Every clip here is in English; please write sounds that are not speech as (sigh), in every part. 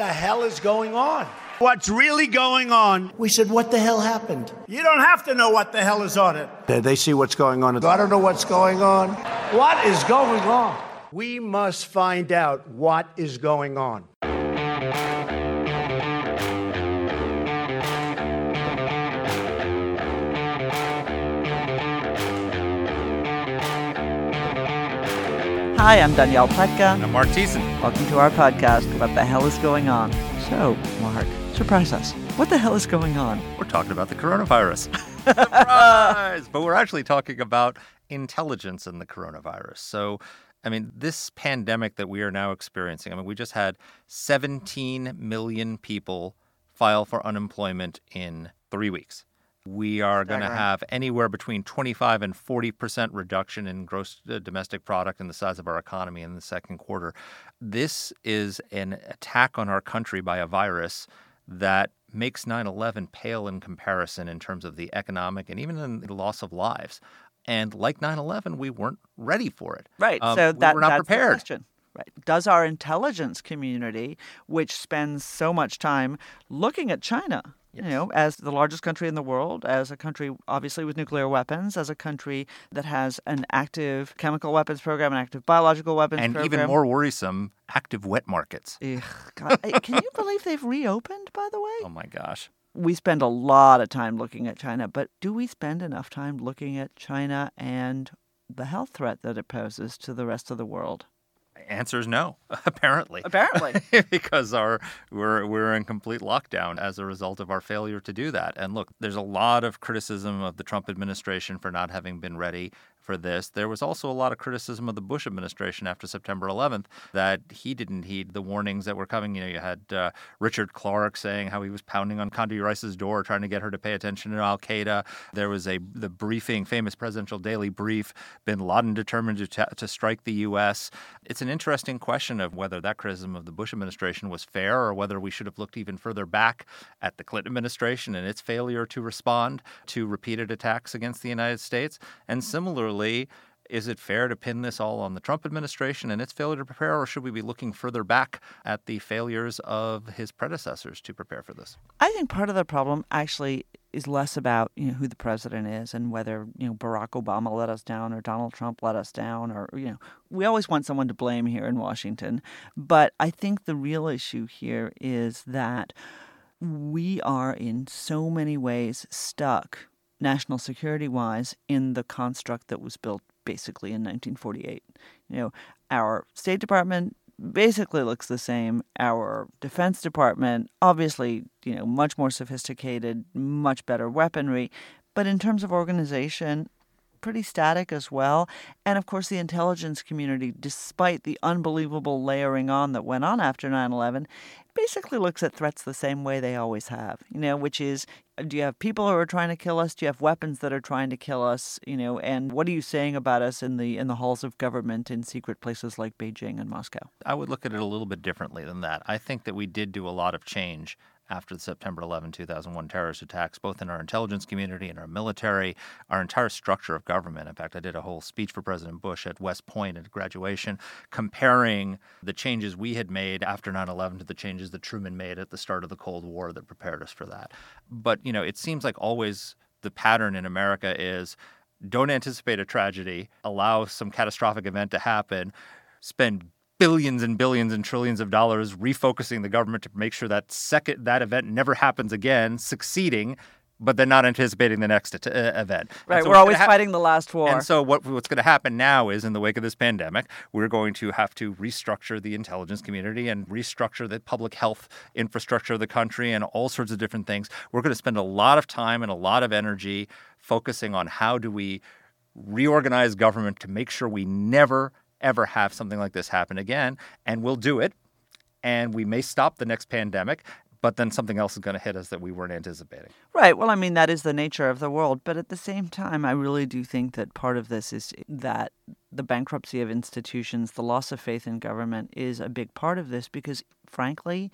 the hell is going on? What's really going on? We said, What the hell happened? You don't have to know what the hell is on it. They see what's going on. I don't know what's going on. What is going on? We must find out what is going on. Hi, I'm Danielle Pletka. And I'm Mark Thiessen. Welcome to our podcast, What the Hell is Going On? So, Mark, surprise us. What the hell is going on? We're talking about the coronavirus. (laughs) Surprise! but we're actually talking about intelligence in the coronavirus. So, I mean, this pandemic that we are now experiencing, I mean, we just had 17 million people file for unemployment in three weeks we are going to have anywhere between 25 and 40 percent reduction in gross uh, domestic product and the size of our economy in the second quarter. This is an attack on our country by a virus that makes 9/11 pale in comparison in terms of the economic and even in the loss of lives. And like 9/11, we weren't ready for it. Right. Um, so that, we were not that's prepared. The question. Right. Does our intelligence community, which spends so much time looking at China, Yes. You know, as the largest country in the world, as a country obviously with nuclear weapons, as a country that has an active chemical weapons program, an active biological weapons and program. even more worrisome, active wet markets. Ugh, God, can you believe they've reopened, by the way? Oh my gosh. We spend a lot of time looking at China, but do we spend enough time looking at China and the health threat that it poses to the rest of the world? Answer is no, (laughs) apparently. Apparently. (laughs) because our we're we're in complete lockdown as a result of our failure to do that. And look, there's a lot of criticism of the Trump administration for not having been ready for this. There was also a lot of criticism of the Bush administration after September 11th that he didn't heed the warnings that were coming. You know, you had uh, Richard Clarke saying how he was pounding on Condi Rice's door trying to get her to pay attention to Al Qaeda. There was a the briefing, famous presidential daily brief, Bin Laden determined to, to strike the U.S. It's an interesting question of whether that criticism of the Bush administration was fair or whether we should have looked even further back at the Clinton administration and its failure to respond to repeated attacks against the United States. And similarly, is it fair to pin this all on the Trump administration and its failure to prepare, or should we be looking further back at the failures of his predecessors to prepare for this? I think part of the problem actually is less about you know who the president is and whether you know Barack Obama let us down or Donald Trump let us down or you know we always want someone to blame here in Washington, but I think the real issue here is that we are in so many ways stuck national security wise in the construct that was built basically in 1948. You know, our State Department basically looks the same. Our Defense Department, obviously, you know, much more sophisticated, much better weaponry. But in terms of organization, pretty static as well. And of course, the intelligence community, despite the unbelievable layering on that went on after 9 11, basically looks at threats the same way they always have, you know, which is do you have people who are trying to kill us? Do you have weapons that are trying to kill us? You know, and what are you saying about us in the in the halls of government in secret places like Beijing and Moscow? I would look at it a little bit differently than that. I think that we did do a lot of change after the September 11, 2001 terrorist attacks, both in our intelligence community and our military, our entire structure of government. In fact, I did a whole speech for President Bush at West Point at graduation comparing the changes we had made after 9 11 to the changes that Truman made at the start of the Cold War that prepared us for that. But, you know, it seems like always the pattern in America is don't anticipate a tragedy, allow some catastrophic event to happen, spend billions and billions and trillions of dollars refocusing the government to make sure that second that event never happens again, succeeding, but then not anticipating the next uh, event. Right, so we're always ha- fighting the last war. And so what, what's going to happen now is, in the wake of this pandemic, we're going to have to restructure the intelligence community and restructure the public health infrastructure of the country and all sorts of different things. We're going to spend a lot of time and a lot of energy focusing on how do we reorganize government to make sure we never ever have something like this happen again. And we'll do it. And we may stop the next pandemic, but then something else is going to hit us that we weren't anticipating. Right. Well, I mean, that is the nature of the world. But at the same time, I really do think that part of this is that the bankruptcy of institutions, the loss of faith in government is a big part of this because, frankly,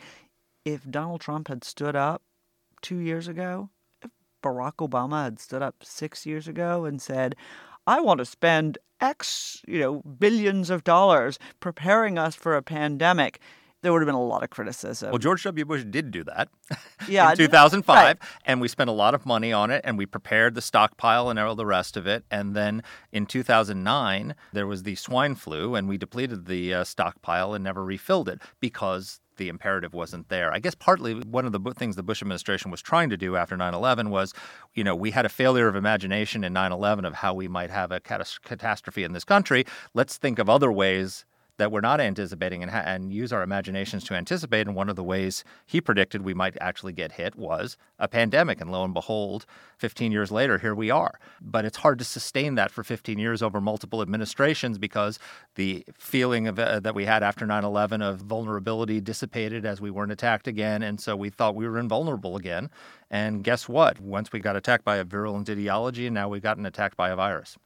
if Donald Trump had stood up two years ago, if Barack Obama had stood up six years ago and said, I want to spend X, you know, billions of dollars preparing us for a pandemic. there would have been a lot of criticism. Well, George W. Bush did do that (laughs) yeah, in 2005, right. and we spent a lot of money on it, and we prepared the stockpile and all the rest of it. And then in 2009, there was the swine flu, and we depleted the uh, stockpile and never refilled it because the imperative wasn't there. I guess partly one of the things the Bush administration was trying to do after 9 11 was, you know, we had a failure of imagination in 9 11 of how we might have a catastrophe in this country. Let's think of other ways that we're not anticipating and, ha- and use our imaginations to anticipate. And one of the ways he predicted we might actually get hit was a pandemic. And lo and behold, 15 years later, here we are. But it's hard to sustain that for 15 years over multiple administrations because the feeling of, uh, that we had after 9 11 of vulnerability dissipated as we weren't attacked again. And so we thought we were invulnerable again. And guess what? Once we got attacked by a virulent ideology, and now we've gotten attacked by a virus.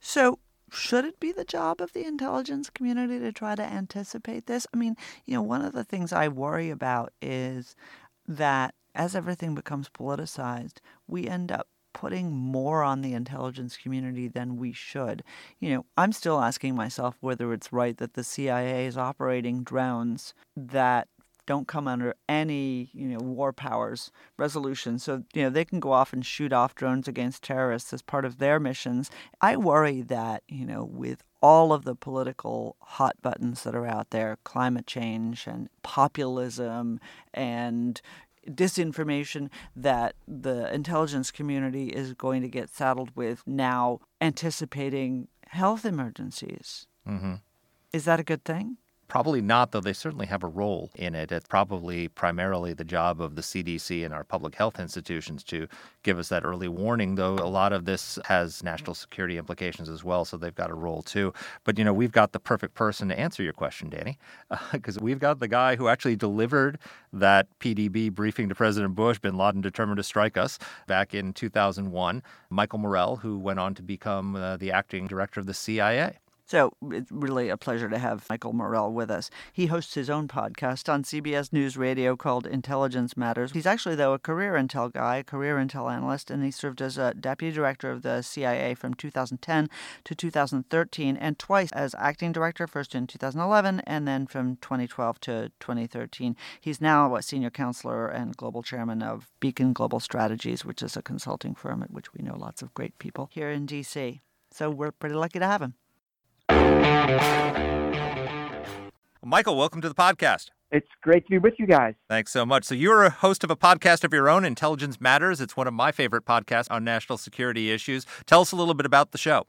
So should it be the job of the intelligence community to try to anticipate this? I mean, you know, one of the things I worry about is that as everything becomes politicized, we end up putting more on the intelligence community than we should. You know, I'm still asking myself whether it's right that the CIA is operating drones that don't come under any you know war powers resolution so you know they can go off and shoot off drones against terrorists as part of their missions i worry that you know with all of the political hot buttons that are out there climate change and populism and disinformation that the intelligence community is going to get saddled with now anticipating health emergencies. Mm-hmm. Is that a good thing? Probably not, though they certainly have a role in it. It's probably primarily the job of the CDC and our public health institutions to give us that early warning, though a lot of this has national security implications as well, so they've got a role too. But, you know, we've got the perfect person to answer your question, Danny, (laughs) because uh, we've got the guy who actually delivered that PDB briefing to President Bush, bin Laden determined to strike us, back in 2001, Michael Morell, who went on to become uh, the acting director of the CIA. So it's really a pleasure to have Michael Morell with us. He hosts his own podcast on CBS News Radio called Intelligence Matters. He's actually, though, a career intel guy, a career intel analyst, and he served as a deputy director of the CIA from 2010 to 2013 and twice as acting director, first in 2011 and then from 2012 to 2013. He's now a senior counselor and global chairman of Beacon Global Strategies, which is a consulting firm at which we know lots of great people here in D.C. So we're pretty lucky to have him. Michael, welcome to the podcast. It's great to be with you guys. Thanks so much. So, you're a host of a podcast of your own, Intelligence Matters. It's one of my favorite podcasts on national security issues. Tell us a little bit about the show.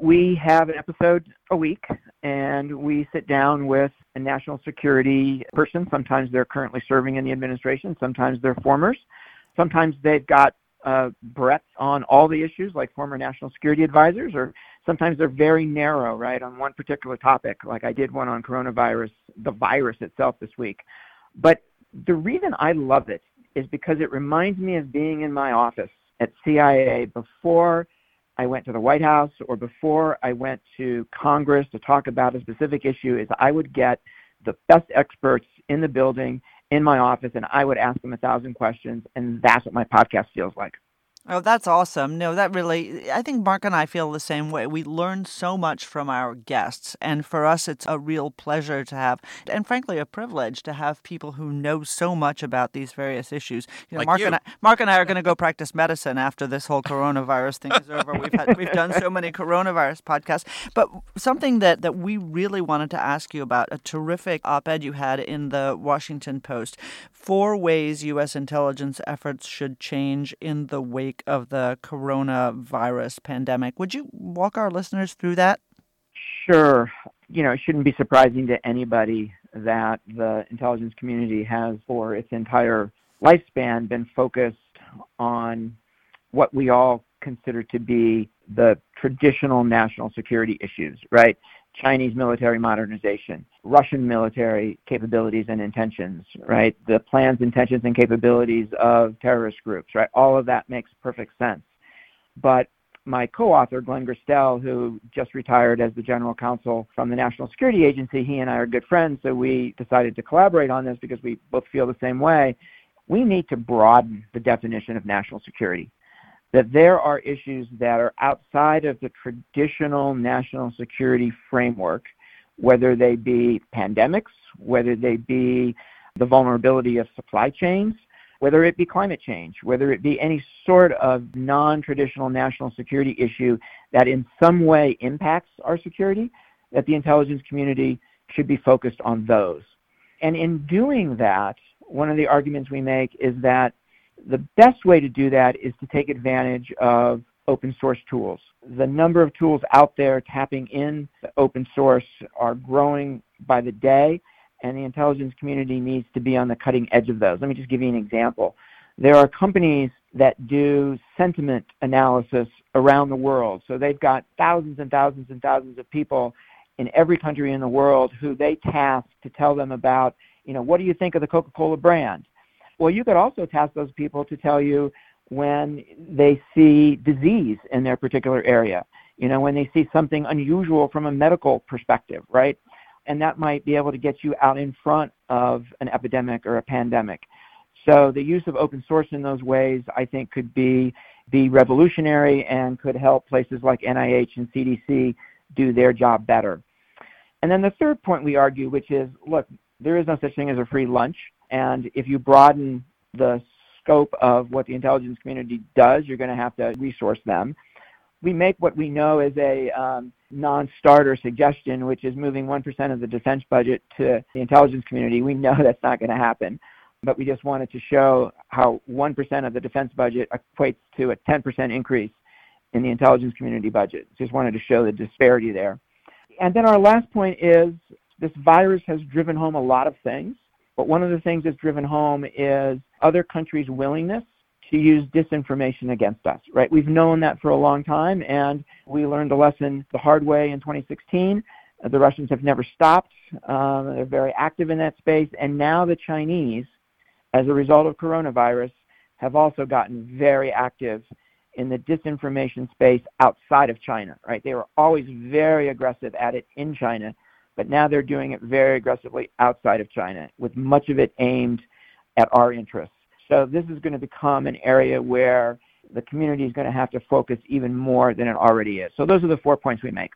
We have an episode a week, and we sit down with a national security person. Sometimes they're currently serving in the administration, sometimes they're formers. Sometimes they've got uh, breadth on all the issues, like former national security advisors, or sometimes they're very narrow, right, on one particular topic. Like I did one on coronavirus, the virus itself this week. But the reason I love it is because it reminds me of being in my office at CIA before I went to the White House or before I went to Congress to talk about a specific issue is I would get the best experts in the building in my office and I would ask them a thousand questions and that's what my podcast feels like. Oh, that's awesome. No, that really, I think Mark and I feel the same way. We learn so much from our guests. And for us, it's a real pleasure to have, and frankly, a privilege to have people who know so much about these various issues. You know, like Mark, you. And I, Mark and I are going to go practice medicine after this whole coronavirus thing is over. We've, had, we've done so many coronavirus podcasts. But something that, that we really wanted to ask you about a terrific op ed you had in the Washington Post four ways U.S. intelligence efforts should change in the wake of the coronavirus pandemic. Would you walk our listeners through that? Sure. You know, it shouldn't be surprising to anybody that the intelligence community has, for its entire lifespan, been focused on what we all consider to be the traditional national security issues, right? Chinese military modernization, Russian military capabilities and intentions, right? The plans, intentions, and capabilities of terrorist groups, right? All of that makes perfect sense. But my co-author, Glenn Gerstell, who just retired as the general counsel from the National Security Agency, he and I are good friends, so we decided to collaborate on this because we both feel the same way. We need to broaden the definition of national security that there are issues that are outside of the traditional national security framework, whether they be pandemics, whether they be the vulnerability of supply chains, whether it be climate change, whether it be any sort of non traditional national security issue that in some way impacts our security, that the intelligence community should be focused on those. And in doing that, one of the arguments we make is that the best way to do that is to take advantage of open source tools. The number of tools out there tapping in the open source are growing by the day, and the intelligence community needs to be on the cutting edge of those. Let me just give you an example. There are companies that do sentiment analysis around the world. So they've got thousands and thousands and thousands of people in every country in the world who they task to tell them about, you know, what do you think of the Coca-Cola brand? Well, you could also task those people to tell you when they see disease in their particular area, you know, when they see something unusual from a medical perspective, right? And that might be able to get you out in front of an epidemic or a pandemic. So the use of open source in those ways, I think, could be be revolutionary and could help places like NIH and CDC do their job better. And then the third point we argue, which is, look, there is no such thing as a free lunch, and if you broaden the scope of what the intelligence community does, you're going to have to resource them. We make what we know is a um, non-starter suggestion, which is moving 1% of the defense budget to the intelligence community. We know (laughs) that's not going to happen, but we just wanted to show how 1% of the defense budget equates to a 10% increase in the intelligence community budget. Just wanted to show the disparity there. And then our last point is this virus has driven home a lot of things. But one of the things that's driven home is other countries' willingness to use disinformation against us, right? We've known that for a long time, and we learned a lesson the hard way in 2016. The Russians have never stopped. Um, they're very active in that space. And now the Chinese, as a result of coronavirus, have also gotten very active in the disinformation space outside of China, right? They were always very aggressive at it in China but now they're doing it very aggressively outside of China, with much of it aimed at our interests. So this is going to become an area where the community is going to have to focus even more than it already is. So those are the four points we make.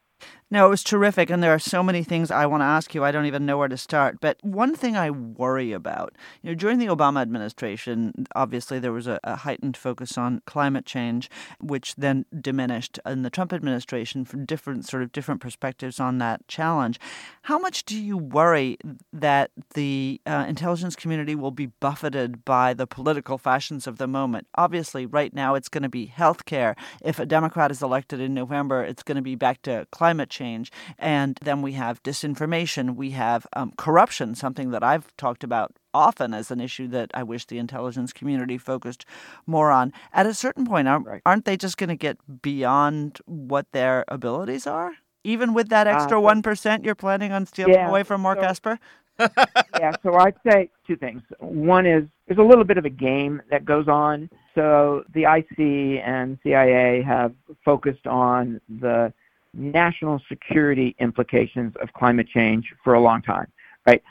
No, it was terrific, and there are so many things I want to ask you. I don't even know where to start. But one thing I worry about, you know, during the Obama administration, obviously there was a, a heightened focus on climate change, which then diminished in the Trump administration from different sort of different perspectives on that challenge. How much do you worry that the uh, intelligence community will be buffeted by the political fashions of the moment? Obviously, right now it's going to be health care. If a Democrat is elected in November, it's going to be back to climate change. And then we have disinformation, we have um, corruption, something that I've talked about often as an issue that I wish the intelligence community focused more on. At a certain point, aren't, right. aren't they just going to get beyond what their abilities are? Even with that extra uh, one uh, you're planning on stealing yeah, away from Mark so, Esper? (laughs) yeah, so I'd say two things. One is there's a little bit of a game that goes on. So the IC and CIA have focused on the national security implications of climate change for a long time, right?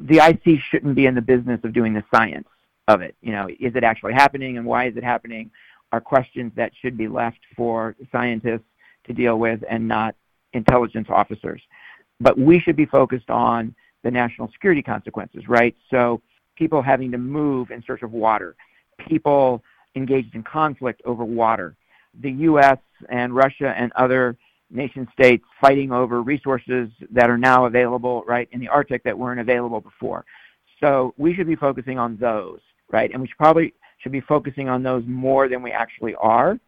The IC shouldn't be in the business of doing the science of it. You know, is it actually happening and why is it happening are questions that should be left for scientists to deal with and not intelligence officers. But we should be focused on the national security consequences, right? So people having to move in search of water, people engaged in conflict over water, the U.S. and Russia and other nation states fighting over resources that are now available, right, in the Arctic that weren't available before. So we should be focusing on those, right? And we should probably should be focusing on those more than we actually are,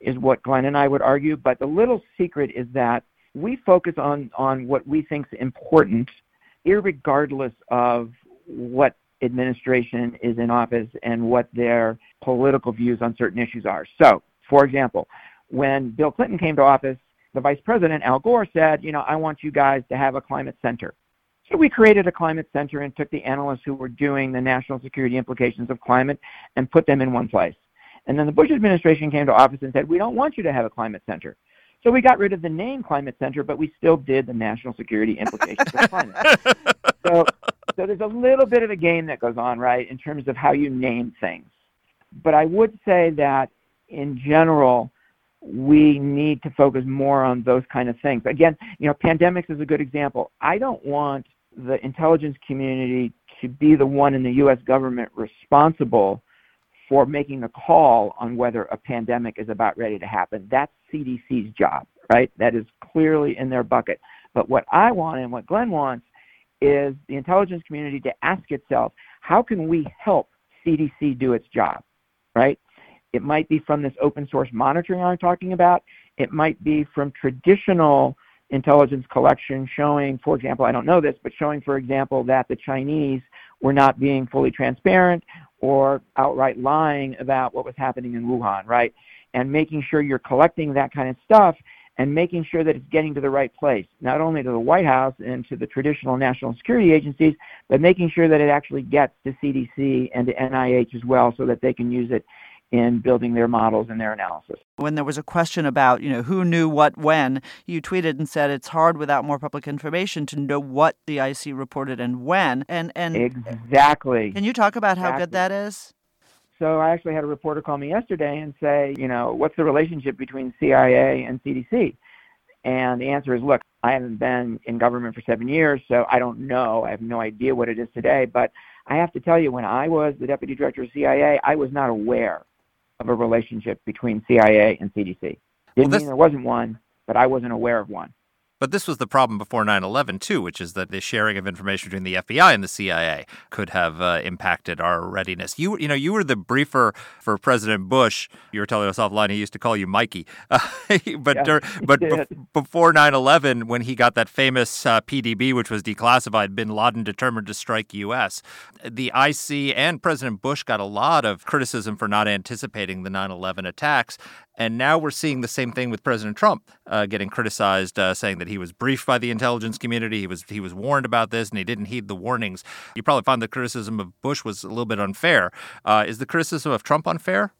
is what Glenn and I would argue. But the little secret is that we focus on, on what we think is important, regardless of what administration is in office and what their political views on certain issues are. So, for example, when Bill Clinton came to office, the vice president, Al Gore, said, you know, I want you guys to have a climate center. So we created a climate center and took the analysts who were doing the national security implications of climate and put them in one place. And then the Bush administration came to office and said, we don't want you to have a climate center. So we got rid of the name climate center, but we still did the national security implications of climate. (laughs) So, so there's a little bit of a game that goes on, right, in terms of how you name things. But I would say that in general, we need to focus more on those kind of things. Again, you know, pandemics is a good example. I don't want the intelligence community to be the one in the U.S. government responsible for making the call on whether a pandemic is about ready to happen. That's CDC's job, right? That is clearly in their bucket. But what I want and what Glenn wants is the intelligence community to ask itself, how can we help CDC do its job, right? It might be from this open source monitoring I'm talking about. It might be from traditional intelligence collection showing, for example, I don't know this, but showing, for example, that the Chinese were not being fully transparent or outright lying about what was happening in Wuhan, right? And making sure you're collecting that kind of stuff and making sure that it's getting to the right place, not only to the White House and to the traditional national security agencies, but making sure that it actually gets to CDC and to NIH as well so that they can use it in building their models and their analysis. When there was a question about, you know, who knew what when, you tweeted and said it's hard without more public information to know what the IC reported and when. And and Exactly. Can you talk about exactly. how good that is? So I actually had a reporter call me yesterday and say, you know, what's the relationship between CIA and CDC? And the answer is, look, I haven't been in government for seven years, so I don't know. I have no idea what it is today. But I have to tell you, when I was the deputy director of CIA, I was not aware of a relationship between CIA and CDC. Didn't Well, this- mean there wasn't one, but I wasn't aware of one. But this was the problem before 9 11, too, which is that the sharing of information between the FBI and the CIA could have uh, impacted our readiness. You, you know, you were the briefer for President Bush. You were telling us offline he used to call you Mikey. Uh, (laughs) but Yeah, dur- but bef- before 9 11, when he got that famous uh, PDB, which was declassified, bin Laden determined to strike U.S., the IC and President Bush got a lot of criticism for not anticipating the 9 11 attacks. And now we're seeing the same thing with President Trump uh, getting criticized, uh, saying that he was briefed by the intelligence community, he was he was warned about this, and he didn't heed the warnings. You probably found the criticism of Bush was a little bit unfair. Uh, is the criticism of Trump unfair?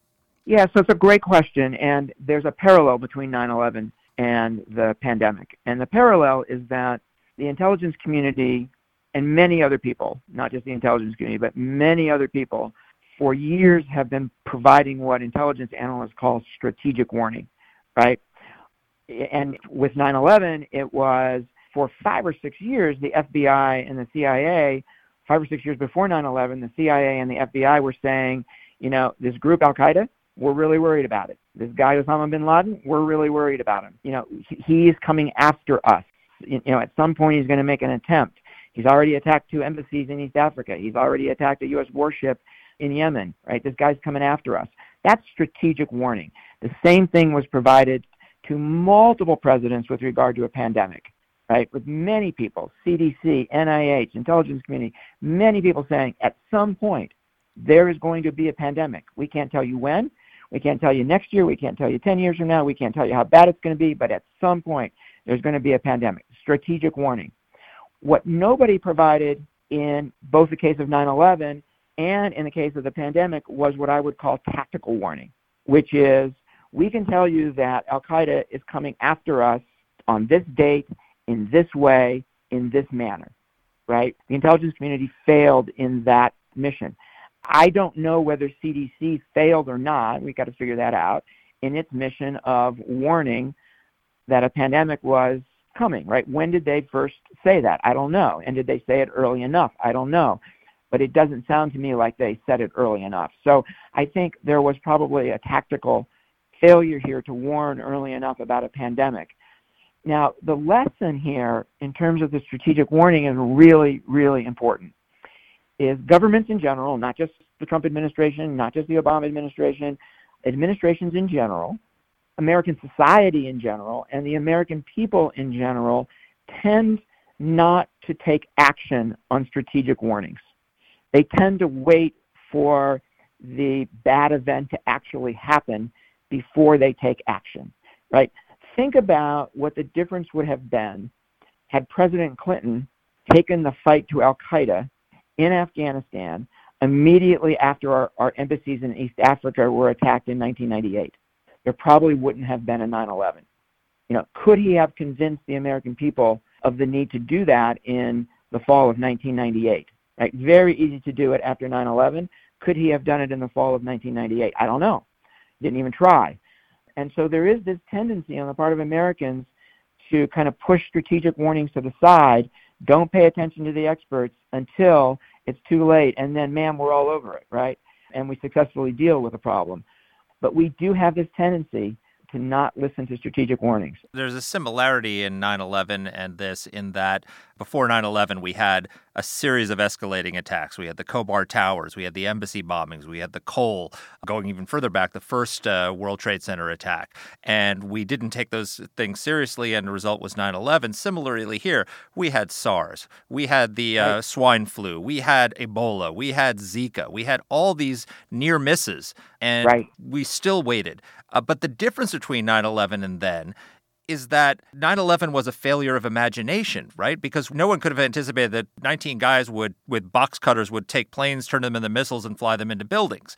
Yeah, so it's a great question, and there's a parallel between 9/11 and the pandemic. And the parallel is that the intelligence community and many other people, not just the intelligence community, but many other people, for years have been providing what intelligence analysts call strategic warning, right? And with 9/11, it was for five or six years the FBI and the CIA, five or six years before 9/11, the CIA and the FBI were saying, you know, this group Al Qaeda, we're really worried about it. This guy Osama bin Laden, we're really worried about him. You know, he, he is coming after us. You know, at some point he's going to make an attempt. He's already attacked two embassies in East Africa. He's already attacked a U.S. warship in Yemen. Right? This guy's coming after us. That's strategic warning. The same thing was provided to multiple presidents with regard to a pandemic. Right? With many people, CDC, NIH, intelligence community, many people saying at some point there is going to be a pandemic. We can't tell you when. We can't tell you next year. We can't tell you 10 years from now. We can't tell you how bad it's going to be. But at some point, there's going to be a pandemic. Strategic warning. What nobody provided in both the case of 9 11 and in the case of the pandemic was what I would call tactical warning, which is we can tell you that Al Qaeda is coming after us on this date, in this way, in this manner, right? The intelligence community failed in that mission. I don't know whether CDC failed or not. We've got to figure that out in its mission of warning that a pandemic was coming, right? When did they first say that? I don't know. And did they say it early enough? I don't know. But it doesn't sound to me like they said it early enough. So I think there was probably a tactical failure here to warn early enough about a pandemic. Now, the lesson here in terms of the strategic warning is really, really important. Is governments in general, not just the Trump administration, not just the Obama administration, administrations in general, American society in general, and the American people in general tend not to take action on strategic warnings. They tend to wait for the bad event to actually happen before they take action, right? Think about what the difference would have been had President Clinton taken the fight to Al Qaeda in Afghanistan immediately after our, our embassies in East Africa were attacked in 1998. There probably wouldn't have been a 9 11. You know, could he have convinced the American people of the need to do that in the fall of 1998? Very easy to do it after 9 11. Could he have done it in the fall of 1998? I don't know. Didn't even try. And so there is this tendency on the part of Americans to kind of push strategic warnings to the side don't pay attention to the experts until it's too late, and then, ma'am, we're all over it, right? And we successfully deal with the problem. But we do have this tendency to not listen to strategic warnings. There's a similarity in 9 11 and this in that before 9 11, we had a series of escalating attacks. We had the Khobar Towers, we had the embassy bombings, we had the Cole, going even further back, the first uh, World Trade Center attack. And we didn't take those things seriously, and the result was 9 11. Similarly, here, we had SARS, we had the uh, right. swine flu, we had Ebola, we had Zika, we had all these near misses, and right. we still waited. Uh, but the difference between 9 11 and then is that 9 11 was a failure of imagination, right? Because no one could have anticipated that 19 guys would, with box cutters, would take planes, turn them into missiles, and fly them into buildings.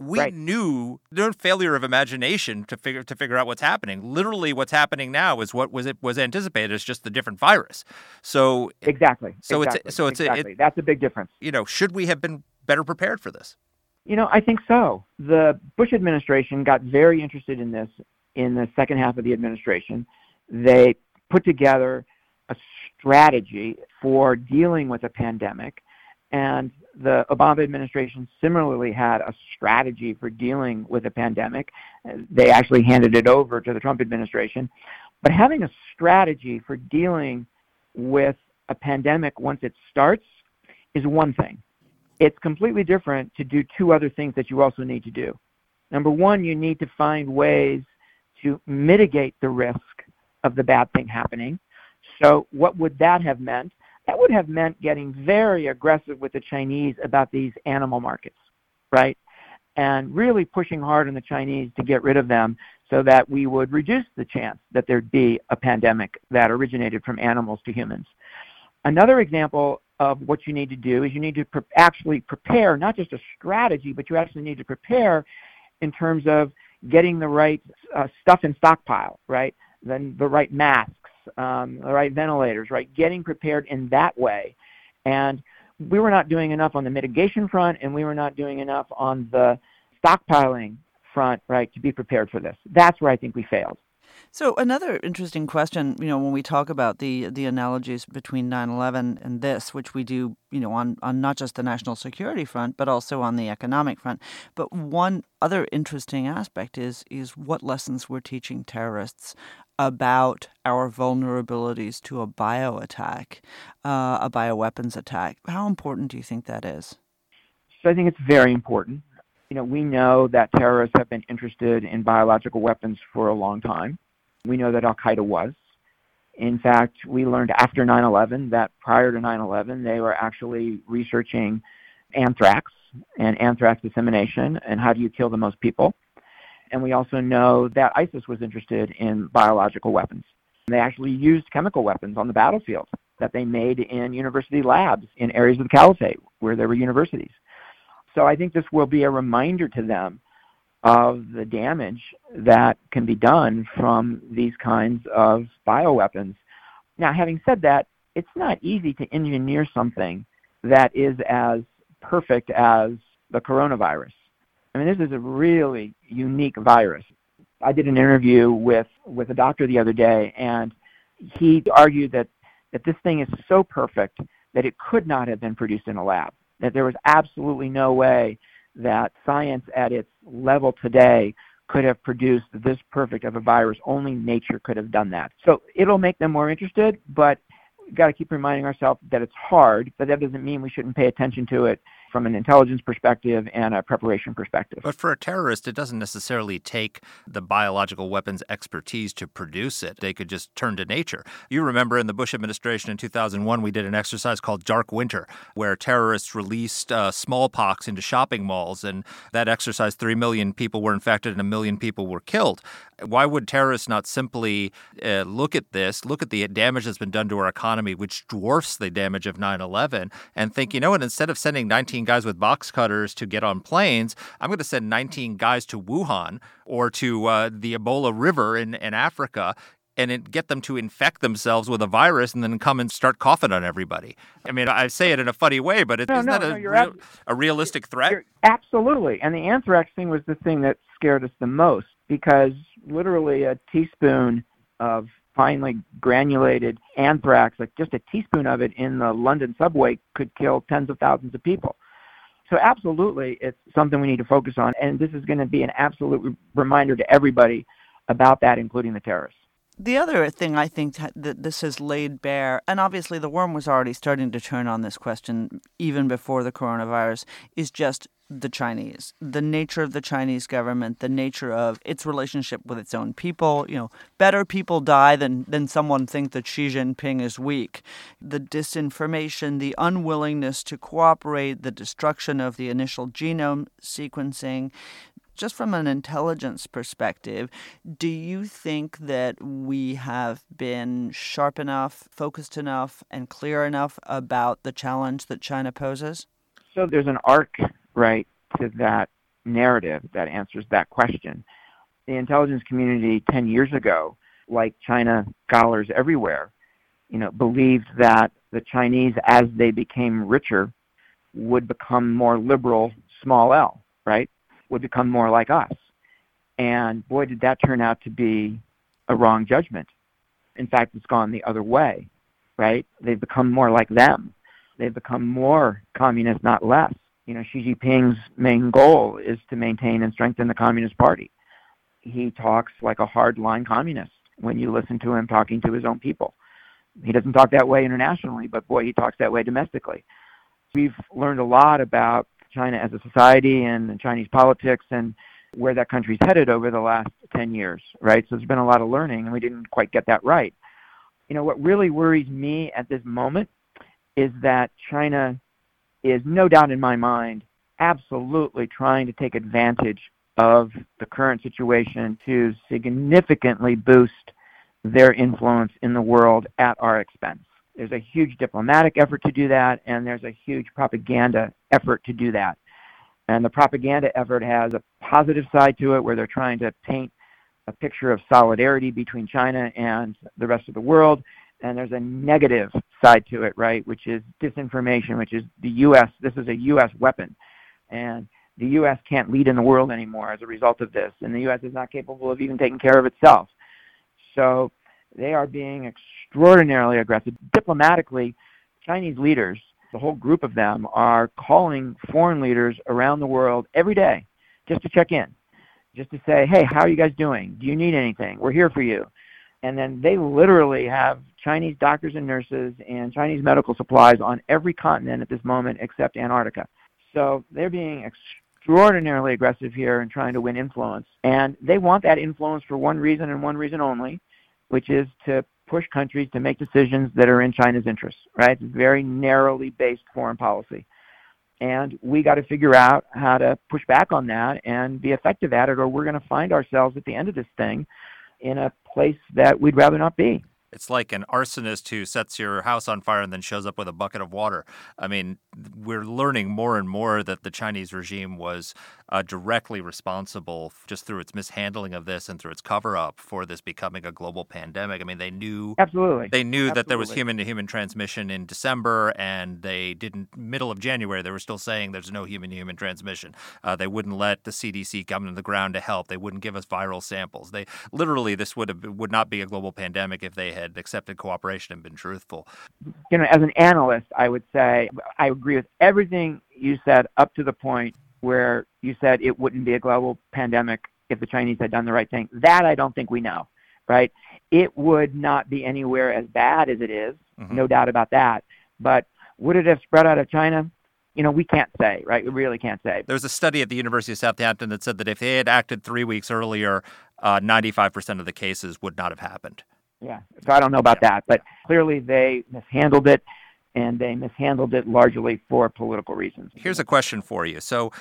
We right. knew no failure of imagination to figure to figure out what's happening. Literally, what's happening now is what was it was anticipated. It's just a different virus. So exactly. So exactly. it's so it's exactly. It, that's a big difference. You know, should we have been better prepared for this? You know, I think so. The Bush administration got very interested in this in the second half of the administration. They put together a strategy for dealing with a pandemic, and the Obama administration similarly had a strategy for dealing with a pandemic. They actually handed it over to the Trump administration. But having a strategy for dealing with a pandemic once it starts is one thing it's completely different to do two other things that you also need to do. Number one, you need to find ways to mitigate the risk of the bad thing happening. So, what would that have meant? That would have meant getting very aggressive with the Chinese about these animal markets, right? And really pushing hard on the Chinese to get rid of them so that we would reduce the chance that there'd be a pandemic that originated from animals to humans. Another example of what you need to do is you need to pre- actually prepare not just a strategy, but you actually need to prepare in terms of getting the right uh, stuff in stockpile, right? Then the right masks, um, the right ventilators, right? Getting prepared in that way. And we were not doing enough on the mitigation front, and we were not doing enough on the stockpiling front, right, to be prepared for this. That's where I think we failed. So another interesting question, you know, when we talk about the the analogies between 9/11 and this, which we do, you know, on on not just the national security front, but also on the economic front. But one other interesting aspect is is what lessons we're teaching terrorists about our vulnerabilities to a bio attack, uh, a bioweapons attack. How important do you think that is? So I think it's very important. You know, we know that terrorists have been interested in biological weapons for a long time. We know that Al Qaeda was. In fact, we learned after 9 11 that prior to 9 11, they were actually researching anthrax and anthrax dissemination and how do you kill the most people. And we also know that ISIS was interested in biological weapons. They actually used chemical weapons on the battlefield that they made in university labs in areas of the caliphate where there were universities. So I think this will be a reminder to them of the damage that can be done from these kinds of bioweapons. Now, having said that, it's not easy to engineer something that is as perfect as the coronavirus. I mean, this is a really unique virus. I did an interview with, with a doctor the other day, and he argued that, that this thing is so perfect that it could not have been produced in a lab, that there was absolutely no way that science at its level today could have produced this perfect of a virus. Only nature could have done that. So it'll make them more interested, but we've got to keep reminding ourselves that it's hard, but that doesn't mean we shouldn't pay attention to it from an intelligence perspective and a preparation perspective. But for a terrorist, it doesn't necessarily take the biological weapons expertise to produce it. They could just turn to nature. You remember in the Bush administration in 2001, we did an exercise called Dark Winter, where terrorists released uh, smallpox into shopping malls, and that exercise, 3 million people were infected and a million people were killed. Why would terrorists not simply uh, look at this, look at the damage that's been done to our economy, which dwarfs the damage of 9 11, and think, you know what, instead of sending 19 guys with box cutters to get on planes, I'm going to send 19 guys to Wuhan or to uh, the Ebola River in, in Africa and it, get them to infect themselves with a virus and then come and start coughing on everybody. I mean, I say it in a funny way, but it, no, isn't no, that a, real, ab- a realistic threat? Absolutely. And the anthrax thing was the thing that scared us the most because literally a teaspoon of finely granulated anthrax, like just a teaspoon of it in the London subway could kill tens of thousands of people. So absolutely, it's something we need to focus on, and this is going to be an absolute reminder to everybody about that, including the terrorists. The other thing I think that this has laid bare, and obviously the worm was already starting to turn on this question even before the coronavirus, is just the Chinese, the nature of the Chinese government, the nature of its relationship with its own people. You know, better people die than, than someone think that Xi Jinping is weak. The disinformation, the unwillingness to cooperate, the destruction of the initial genome sequencing, just from an intelligence perspective, do you think that we have been sharp enough, focused enough, and clear enough about the challenge that China poses? So there's an arc, right, to that narrative that answers that question. The intelligence community 10 years ago, like China scholars everywhere, you know, believed that the Chinese, as they became richer, would become more liberal, small l, right? would become more like us. And boy, did that turn out to be a wrong judgment. In fact, it's gone the other way, right? They've become more like them. They've become more communist, not less. You know, Xi Jinping's main goal is to maintain and strengthen the Communist Party. He talks like a hardline communist when you listen to him talking to his own people. He doesn't talk that way internationally, but boy, he talks that way domestically. We've learned a lot about China as a society and Chinese politics and where that country's headed over the last 10 years, right? So there's been a lot of learning, and we didn't quite get that right. You know, what really worries me at this moment is that China is, no doubt in my mind, absolutely trying to take advantage of the current situation to significantly boost their influence in the world at our expense. There's a huge diplomatic effort to do that, and there's a huge propaganda effort to do that. And the propaganda effort has a positive side to it where they're trying to paint a picture of solidarity between China and the rest of the world. And there's a negative side to it, right, which is disinformation, which is the U.S. This is a U.S. weapon. And the U.S. can't lead in the world anymore as a result of this. And the U.S. is not capable of even taking care of itself. So they are being extraordinarily aggressive. Diplomatically, Chinese leaders, the whole group of them, are calling foreign leaders around the world every day just to check in, just to say, hey, how are you guys doing? Do you need anything? We're here for you. And then they literally have Chinese doctors and nurses and Chinese medical supplies on every continent at this moment except Antarctica. So they're being extraordinarily aggressive here and trying to win influence. And they want that influence for one reason and one reason only, which is to push countries to make decisions that are in China's interests, right? It's very narrowly based foreign policy. And we got to figure out how to push back on that and be effective at it, or we're going to find ourselves at the end of this thing in a place that we'd rather not be. It's like an arsonist who sets your house on fire and then shows up with a bucket of water. I mean, we're learning more and more that the Chinese regime was uh, directly responsible just through its mishandling of this and through its cover up for this becoming a global pandemic. I mean, they knew absolutely they knew absolutely. that there was human to human transmission in December, and they didn't. Middle of January, they were still saying there's no human to human transmission. Uh, they wouldn't let the CDC come to the ground to help. They wouldn't give us viral samples. They literally this would have would not be a global pandemic if they had accepted cooperation and been truthful. You know, as an analyst, I would say I agree with everything you said up to the point where you said it wouldn't be a global pandemic if the Chinese had done the right thing. That I don't think we know, right? It would not be anywhere as bad as it is, mm-hmm. no doubt about that. But would it have spread out of China? You know, we can't say, right? We really can't say. There's a study at the University of Southampton that said that if they had acted three weeks earlier, uh, 95% of the cases would not have happened. Yeah, so I don't know about that, but clearly they mishandled it and they mishandled it largely for political reasons. Here's a question for you. So,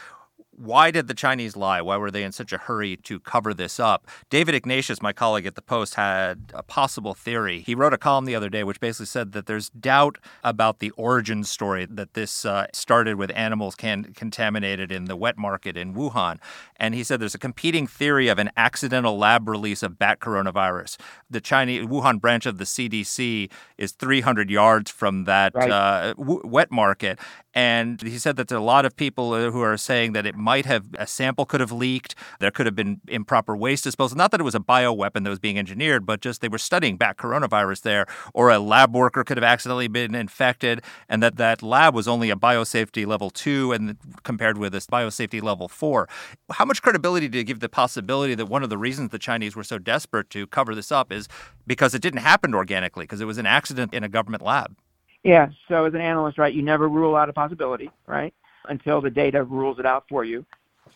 why did the Chinese lie? Why were they in such a hurry to cover this up? David Ignatius, my colleague at the Post, had a possible theory. He wrote a column the other day which basically said that there's doubt about the origin story that this uh, started with animals can- contaminated in the wet market in Wuhan. And he said there's a competing theory of an accidental lab release of bat coronavirus. The Chinese Wuhan branch of the CDC is 300 yards from that right. uh, w- wet market. And he said that there are a lot of people uh, who are saying that it might have a sample could have leaked. There could have been improper waste disposal. Not that it was a bioweapon that was being engineered, but just they were studying bat coronavirus there, or a lab worker could have accidentally been infected, and that that lab was only a biosafety level two, and compared with a biosafety level four. How much credibility do you give the possibility that one of the reasons the Chinese were so desperate to cover this up is because it didn't happen organically, because it was an accident in a government lab? Yeah. So as an analyst, right, you never rule out a possibility, right, until the data rules it out for you.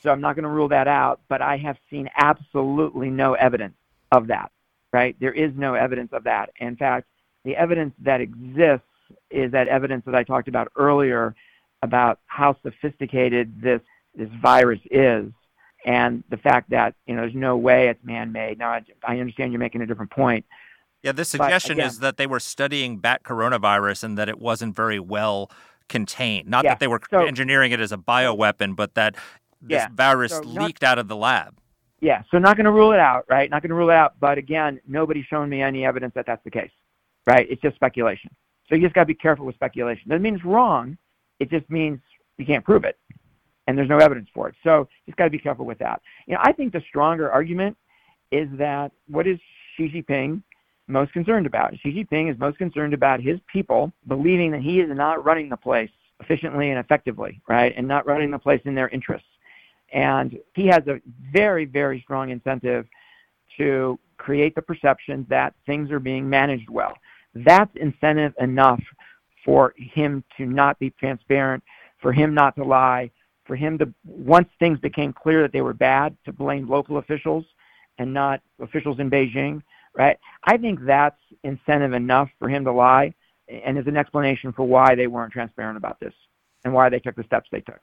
So I'm not going to rule that out, but I have seen absolutely no evidence of that, right? There is no evidence of that. In fact, the evidence that exists is that evidence that I talked about earlier about how sophisticated this this virus is and the fact that you know there's no way it's man-made. Now I, I understand you're making a different point, yeah, the suggestion again, is that they were studying bat coronavirus and that it wasn't very well contained. Not yeah, that they were so, engineering it as a bioweapon, but that this yeah, virus so leaked not, out of the lab. Yeah, so not going to rule it out, right? Not going to rule it out, but again, nobody's shown me any evidence that that's the case, right? It's just speculation. So you just got to be careful with speculation. Doesn't mean it's wrong. It just means you can't prove it, and there's no evidence for it. So just got to be careful with that. You know, I think the stronger argument is that what is Xi Jinping most concerned about. Xi Jinping is most concerned about his people believing that he is not running the place efficiently and effectively, right? And not running the place in their interests. And he has a very, very strong incentive to create the perception that things are being managed well. That's incentive enough for him to not be transparent, for him not to lie, for him to, once things became clear that they were bad, to blame local officials and not officials in Beijing right? I think that's incentive enough for him to lie and is an explanation for why they weren't transparent about this and why they took the steps they took.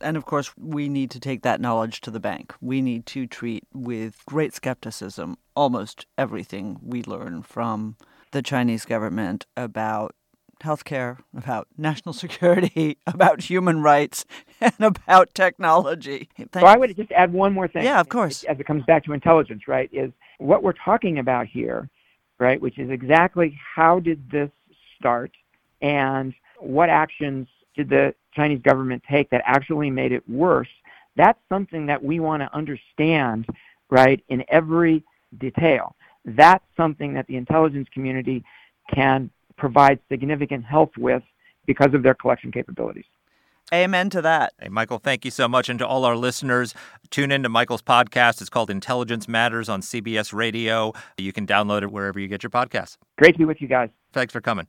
And of course, we need to take that knowledge to the bank. We need to treat with great skepticism almost everything we learn from the Chinese government about healthcare, about national (laughs) security, about human rights, (laughs) and about technology. Thank so I would just add one more thing. Yeah, of course. As it comes back to intelligence, right, is what we're talking about here, right, which is exactly how did this start and what actions did the Chinese government take that actually made it worse? That's something that we want to understand, right, in every detail. That's something that the intelligence community can provide significant help with because of their collection capabilities. Amen to that. Hey, Michael, thank you so much. And to all our listeners, tune in to Michael's podcast. It's called Intelligence Matters on CBS Radio. You can download it wherever you get your podcasts. Great to be with you guys. Thanks for coming.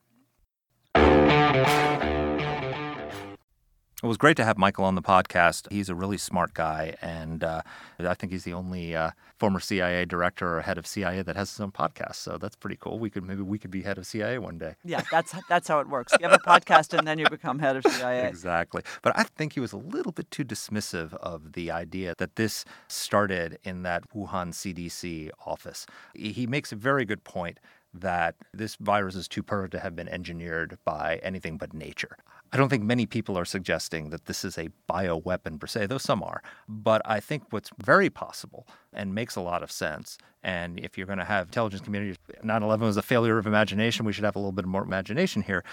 It was great to have Michael on the podcast. He's a really smart guy, and uh, I think he's the only uh, former CIA director or head of CIA that has his own podcast. So that's pretty cool. We could maybe we could be head of CIA one day. Yeah, that's that's how it works. You have a podcast, and then you become head of CIA. (laughs) Exactly. But I think he was a little bit too dismissive of the idea that this started in that Wuhan CDC office. He makes a very good point that this virus is too perfect to have been engineered by anything but nature. I don't think many people are suggesting that this is a bioweapon per se, though some are. But I think what's very possible and makes a lot of sense, and if you're going to have intelligence communities, 9 11 was a failure of imagination, we should have a little bit more imagination here,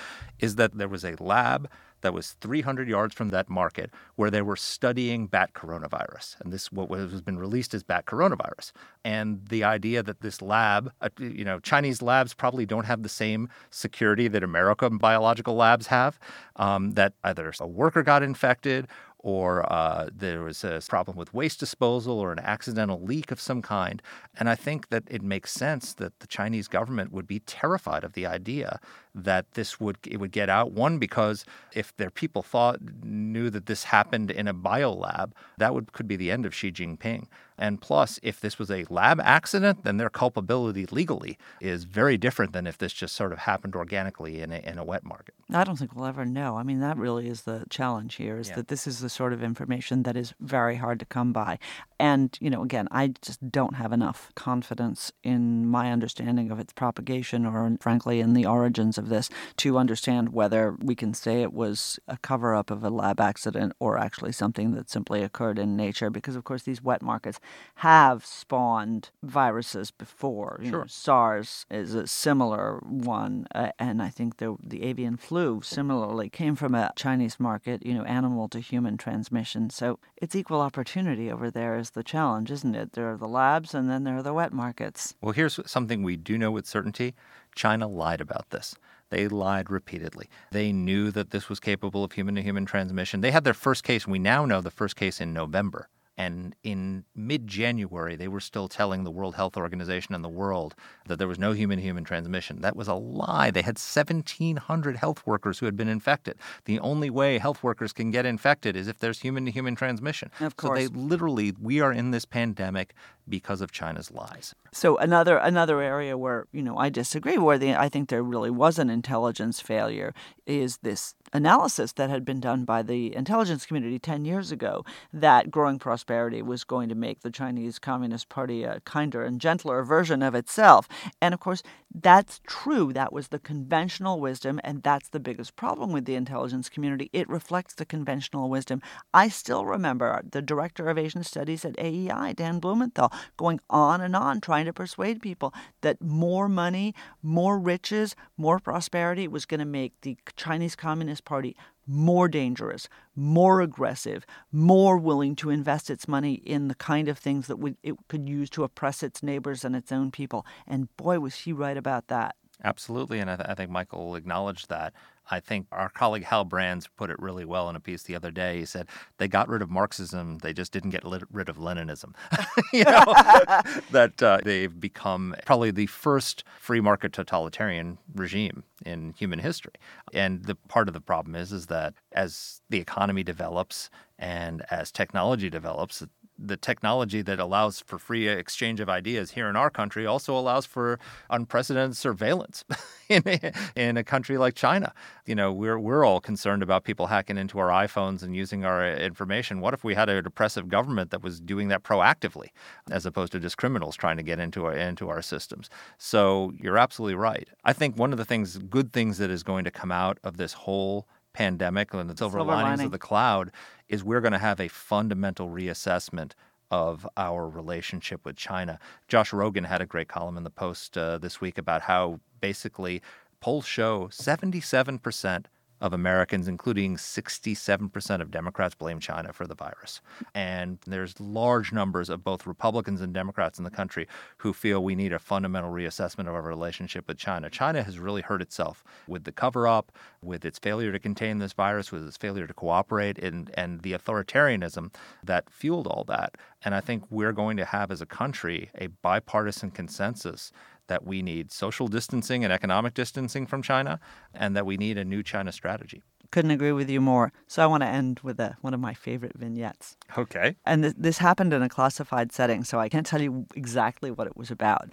is that there was a lab that was 300 yards from that market where they were studying bat coronavirus. And this, what has been released as bat coronavirus. And the idea that this lab, uh, you know, Chinese labs probably don't have the same security that American biological labs have, um, that either a worker got infected or uh, there was a problem with waste disposal or an accidental leak of some kind. And I think that it makes sense that the Chinese government would be terrified of the idea that this would it would get out. One, because if their people thought knew that this happened in a biolab, that would could be the end of Xi Jinping. And plus, if this was a lab accident, then their culpability legally is very different than if this just sort of happened organically in a, in a wet market. I don't think we'll ever know. I mean, that really is the challenge here is yeah. that this is the sort of information that is very hard to come by. And, you know, again, I just don't have enough confidence in my understanding of its propagation or, frankly, in the origins of this to understand whether we can say it was a cover up of a lab accident or actually something that simply occurred in nature. Because, of course, these wet markets have spawned viruses before. You sure. Know, SARS is a similar one, uh, and I think the the avian flu similarly came from a Chinese market. You know, animal to human transmission. So it's equal opportunity over there is the challenge, isn't it? There are the labs, and then there are the wet markets. Well, here's something we do know with certainty: China lied about this. They lied repeatedly. They knew that this was capable of human to human transmission. They had their first case, we now know the first case in November. And in mid January, they were still telling the World Health Organization and the world that there was no human to human transmission. That was a lie. They had 1,700 health workers who had been infected. The only way health workers can get infected is if there's human to human transmission. Of course. So they literally, we are in this pandemic because of China's lies. So another another area where you know I disagree, where the, I think there really was an intelligence failure, is this analysis that had been done by the intelligence community ten years ago that growing prosperity was going to make the Chinese Communist Party a kinder and gentler version of itself, and of course that's true. That was the conventional wisdom, and that's the biggest problem with the intelligence community. It reflects the conventional wisdom. I still remember the director of Asian Studies at AEI, Dan Blumenthal going on and on trying to persuade people that more money, more riches, more prosperity was going to make the Chinese Communist Party more dangerous, more aggressive, more willing to invest its money in the kind of things that it could use to oppress its neighbors and its own people. And boy, was he right about that. Absolutely. And I, th- I think Michael acknowledged that. I think our colleague Hal Brands put it really well in a piece the other day. He said they got rid of Marxism, they just didn't get rid of Leninism. (laughs) you know, (laughs) that uh, they've become probably the first free market totalitarian regime in human history. And the part of the problem is is that as the economy develops and as technology develops, the technology that allows for free exchange of ideas here in our country also allows for unprecedented surveillance (laughs) in a, in a country like China. You know, we're we're all concerned about people hacking into our iPhones and using our information. What if we had a oppressive government that was doing that proactively, as opposed to just criminals trying to get into our into our systems? So you're absolutely right. I think one of the things, good things that is going to come out of this whole pandemic and the silver, silver linings lining. of the cloud is we're going to have a fundamental reassessment of our relationship with China. Josh Rogin had a great column in the Post uh, this week about how basically polls show 77% of Americans, including 67% of Democrats, blame China for the virus. And there's large numbers of both Republicans and Democrats in the country who feel we need a fundamental reassessment of our relationship with China. China has really hurt itself with the cover up, with its failure to contain this virus, with its failure to cooperate, and, and the authoritarianism that fueled all that. And I think we're going to have, as a country, a bipartisan consensus that we need social distancing and economic distancing from China, and that we need a new China strategy. Couldn't agree with you more. So I want to end with a, one of my favorite vignettes. Okay. And th- this happened in a classified setting, so I can't tell you exactly what it was about,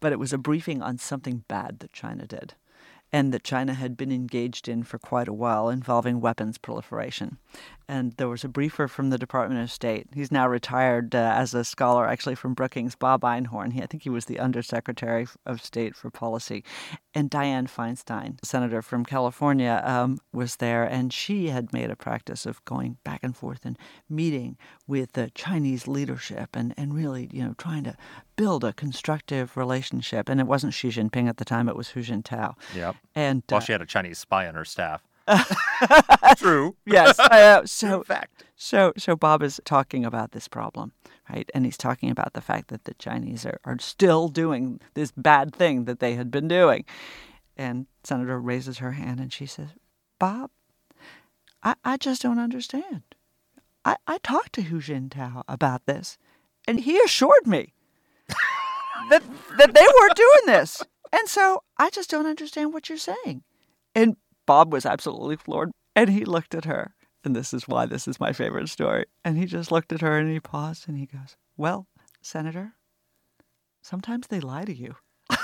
but it was a briefing on something bad that China did and that China had been engaged in for quite a while involving weapons proliferation and there was a briefer from the Department of State. He's now retired uh, as a scholar, actually from Brookings, Bob Einhorn. He, I think he was the Undersecretary of State for Policy. And Dianne Feinstein, senator from California, um, was there, and she had made a practice of going back and forth and meeting with the Chinese leadership and, and really, you know, trying to build a constructive relationship. And it wasn't Xi Jinping at the time; it was Hu Jintao. Yep. And well, uh, she had a Chinese spy on her staff. (laughs) True. (laughs) yes. Uh, so, In fact. So, so Bob is talking about this problem, right? And he's talking about the fact that the Chinese are, are still doing this bad thing that they had been doing. And Senator raises her hand and she says, Bob, I, I just don't understand. I, I talked to Hu Jintao about this, and he assured me (laughs) that, that they weren't doing this. And so I just don't understand what you're saying. And Bob was absolutely floored. And he looked at her. And this is why this is my favorite story. And he just looked at her and he paused and he goes, Well, Senator, sometimes they lie to you. (laughs) and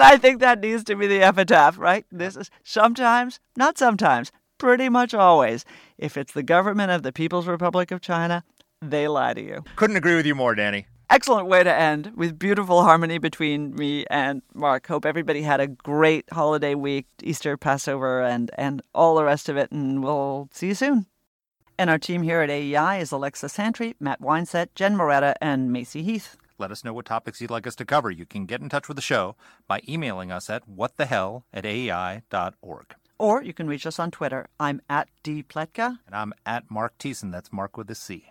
I think that needs to be the epitaph, right? This is sometimes, not sometimes, pretty much always. If it's the government of the People's Republic of China, they lie to you. Couldn't agree with you more, Dani excellent way to end with beautiful harmony between me and Marc. Hope everybody had a great holiday week, Easter, Passover, and, and all the rest of it. And we'll see you soon. And our team here at AEI is Alexa Santry, Matt Weinset, Jen Moretta, and Macy Heath. Let us know what topics you'd like us to cover. You can get in touch with the show by emailing us at whatthehell at aei.org. Or you can reach us on Twitter. I'm at dpletka. And I'm at Marc Thiessen. That's Marc with a C.